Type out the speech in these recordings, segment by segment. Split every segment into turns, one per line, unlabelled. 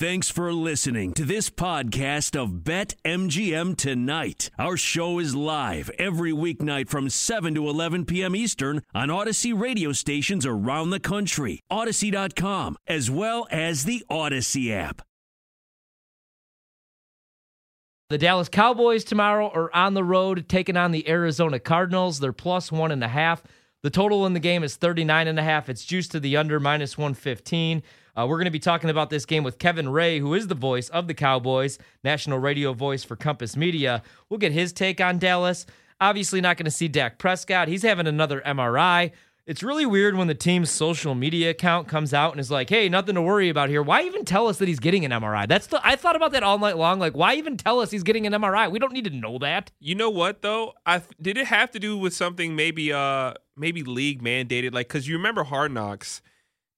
Thanks for listening to this podcast of Bet MGM Tonight. Our show is live every weeknight from 7 to 11 p.m. Eastern on Audacy radio stations around the country, Audacy.com, as well as the Audacy app.
The Dallas Cowboys tomorrow are on the road taking on the Arizona Cardinals. They're plus one and a half. The total in the game is 39 and a half. It's juiced to the under minus 115. Uh, we're going to be talking about this game with Kevin Ray, who is the voice of the Cowboys, national radio voice for Compass Media. We'll get his take on Dallas. Obviously, not going to see Dak Prescott. He's having another MRI. It's really weird when the team's social media account comes out and is like, "Hey, nothing to worry about here." Why even tell us that he's getting an MRI? That's the I thought about that all night long. Like, why even tell us he's getting an MRI? We don't need to know that.
You know what though? I did it have to do with something maybe uh maybe league mandated like cuz you remember Hard Knocks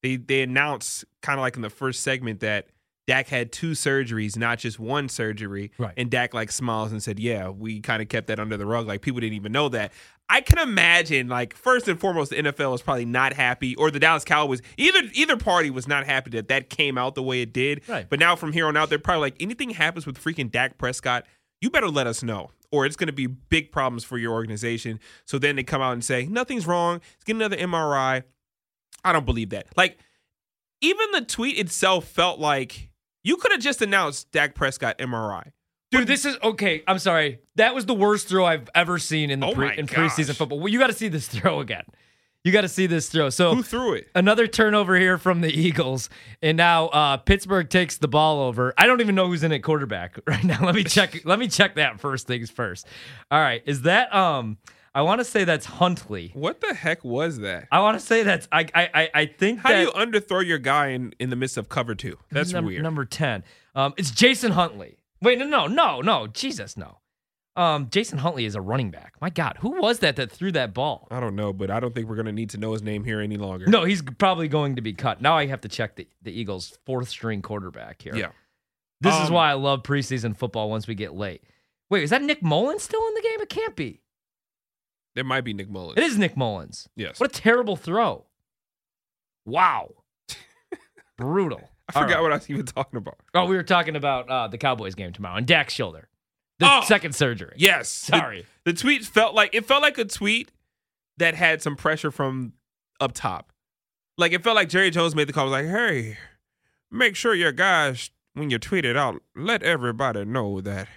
they they announced kind of like in the first segment that Dak had two surgeries, not just one surgery.
Right.
And Dak like smiles and said, "Yeah, we kind of kept that under the rug. Like people didn't even know that." I can imagine, like first and foremost, the NFL was probably not happy, or the Dallas Cowboys. Either either party was not happy that that came out the way it did.
Right.
But now from here on out, they're probably like, anything happens with freaking Dak Prescott, you better let us know, or it's going to be big problems for your organization. So then they come out and say nothing's wrong. Let's get another MRI. I don't believe that. Like, even the tweet itself felt like you could have just announced Dak Prescott MRI.
Dude, this is okay. I'm sorry. That was the worst throw I've ever seen in the
Oh
pre, in preseason football. Well, you got to see this throw again. You got to see this throw. So
Who threw it?
Another turnover here from the Eagles, and now uh, Pittsburgh takes the ball over. I don't even know who's in at quarterback right now. Let me check. let me check that first things first. All right, is that um? I want to say that's Huntley.
What the heck was that?
I want to say that's I I I, think
How do you underthrow your guy in, in the midst of cover two? That's
num-
weird.
Number ten. Um, it's Jason Huntley. Wait, no, no, no, no. Jesus, no. Um, Jason Huntley is a running back. My God, who was that that threw that ball?
I don't know, but I don't think we're gonna need to know his name here any longer.
No, he's probably going to be cut. Now I have to check the, the Eagles' fourth string quarterback here.
Yeah.
This is
Um,
why I love preseason football once we get late. Wait, is that Nick Mullens still in the game? It can't be.
There might be Nick Mullens.
It is Nick Mullens.
Yes.
What a terrible throw. Wow. Brutal.
I forgot what I was even talking about.
Oh, we were talking about uh, the Cowboys game tomorrow and Dak's shoulder. The
Oh!
second surgery.
Yes.
Sorry.
The, the tweet felt like it felt like a tweet that had some pressure from up top. Like it felt like Jerry Jones made the call was like, "Hey, make sure your guys when you tweet it out, let everybody know that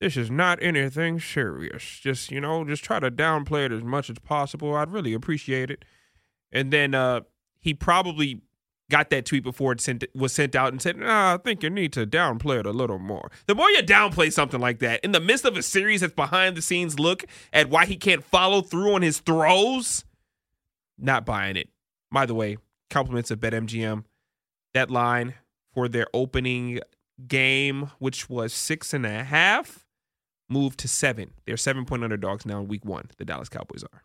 this is not anything serious. Just, you know, just try to downplay it as much as possible. I'd really appreciate it." And then uh he probably got that tweet before it sent, was sent out and said, nah, I think you need to downplay it a little more. The more you downplay something like that, in the midst of a series that's behind the scenes look at why he can't follow through on his throws, not buying it. By the way, compliments of BetMGM. That line for their opening game, which was six and a half, moved to seven. They're seven point underdogs now in week one. The Dallas Cowboys are.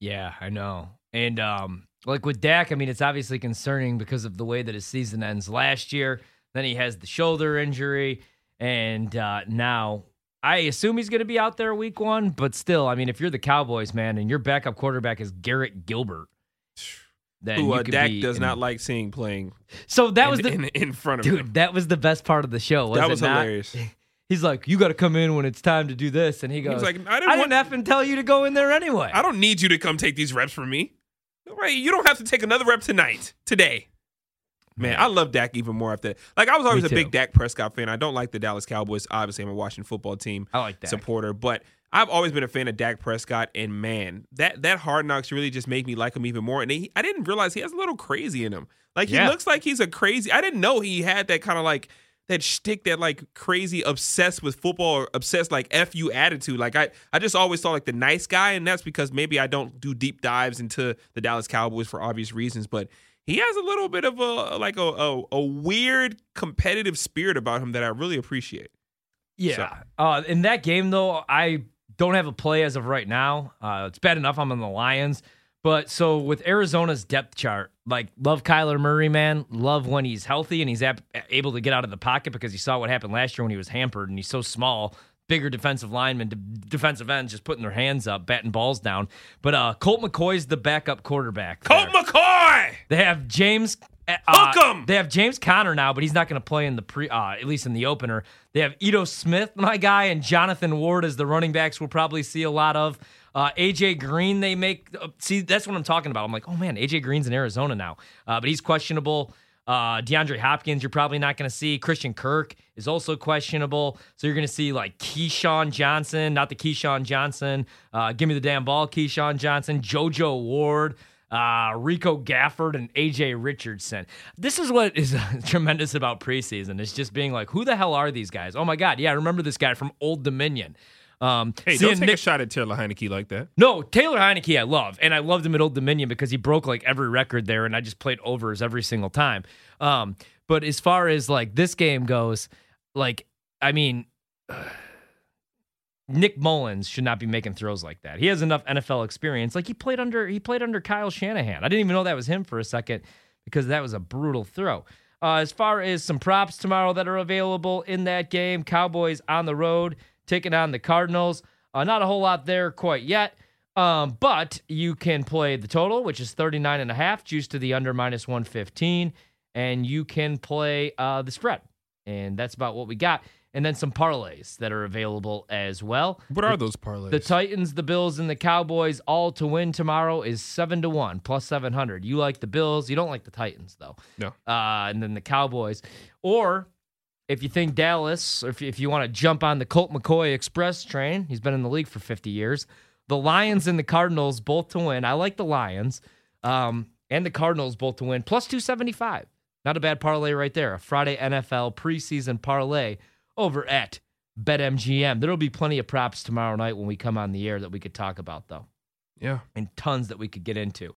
Yeah, I know. And um, like with Dak, I mean, it's obviously concerning because of the way that his season ends last year. Then he has the shoulder injury, and uh, now I assume he's going to be out there week one. But still, I mean, if you're the Cowboys, man, and your backup quarterback is Garrett Gilbert, then
Who uh, Dak does
in-
not like seeing playing
So that
in,
was the
in, in front of him.
dude. That was the best part of the show. Was
that was
not?
hilarious.
He's like, "You got to come in when it's time to do this," and he
He
goes,
was like, I
"I
didn't,
didn't,
want,
effing tell you to go in there anyway."
I don't need you to come take these reps from me. Right? You don't have to take another rep tonight, today. Man, I love Dak even more after. Like I was always
Me
a big. Dak Prescott fan. I don't like the Dallas Cowboys. Obviously, I'm a Washington football team
I like that.
supporter, but I've always been a fan of Dak Prescott. And man, that that Hard Knocks really just made me like him even more. And he, I didn't realize he has a little crazy in him. Like he
Yeah.
looks like he's a crazy. I didn't know he had that kind of like that shtick, that like crazy obsessed with football or obsessed like f you attitude. Like I, I just always saw like the nice guy, and that's because maybe I don't do deep dives into the Dallas Cowboys for obvious reasons, but. He has a little bit of a like a, a, a weird competitive spirit about him that I really appreciate.
Yeah. Uh, in that game, though, I don't have a play as of right now. Uh, it's bad enough I'm on the Lions. But so with Arizona's depth chart, like love Kyler Murray, man. Love when he's healthy and he's ap- able to get out of the pocket because you saw what happened last year when he was hampered and he's so small. Bigger defensive linemen, de- defensive ends just putting their hands up, batting balls down. But uh, Colt McCoy's the backup quarterback.
Colt
there.
McCoy.
They have James Uh,
Hook 'em!
They have James Conner now, but he's not going to play in the pre, uh, at least in the opener. They have Ito Smith, my guy, and Jonathan Ward as the running backs. We'll probably see a lot of. Uh, AJ Green, they make. Uh, see, that's what I'm talking about. I'm like, oh man, AJ Green's in Arizona now, uh, but he's questionable. Uh, DeAndre Hopkins, you're probably not going to see. Christian Kirk is also questionable. So you're going to see like KeeSean Johnson, not the Keyshawn Johnson. Uh, give me the damn ball, Keyshawn Johnson, JoJo Ward uh, Rico Gafford and AJ Richardson. This is what is tremendous about preseason. It's just being like, who the hell are these guys? Oh my God, yeah, I remember this guy from Old Dominion. Um,
Hey, don't take
Nick-
a shot at Taylor Heinicke like that.
no, Taylor Heinicke, I love, and I loved him at Old Dominion because he broke like every record there, and I just played overs every single time. Um, but as far as like this game goes, like I mean, Nick Mullens should not be making throws like that. He has enough NFL experience. Like he played under he played under Kyle Shanahan. I didn't even know that was him for a second because that was a brutal throw. Uh, as far as some props tomorrow that are available in that game, Cowboys on the road taking on the Cardinals. Uh, not a whole lot there quite yet. Um, but you can play the total, which is 39 and a half, juice to the under minus 115, and you can play uh, the spread. And that's about what we got. And then some parlays that are available as well.
What are those parlays?
The Titans, the Bills, and the Cowboys all to win tomorrow is seven to one plus seven hundred. You like the Bills, you don't like the Titans though.
No.
Uh, and then the Cowboys, or if you think Dallas, or if you, if you want to jump on the Colt McCoy Express train, he's been in the league for fifty years. The Lions and the Cardinals both to win. I like the Lions, um, and the Cardinals both to win plus two seventy five. Not a bad parlay right there. A Friday NFL preseason parlay over at BetMGM. There'll be plenty of props tomorrow night when we come on the air that we could talk about, though,
yeah.
and tons that we could get into.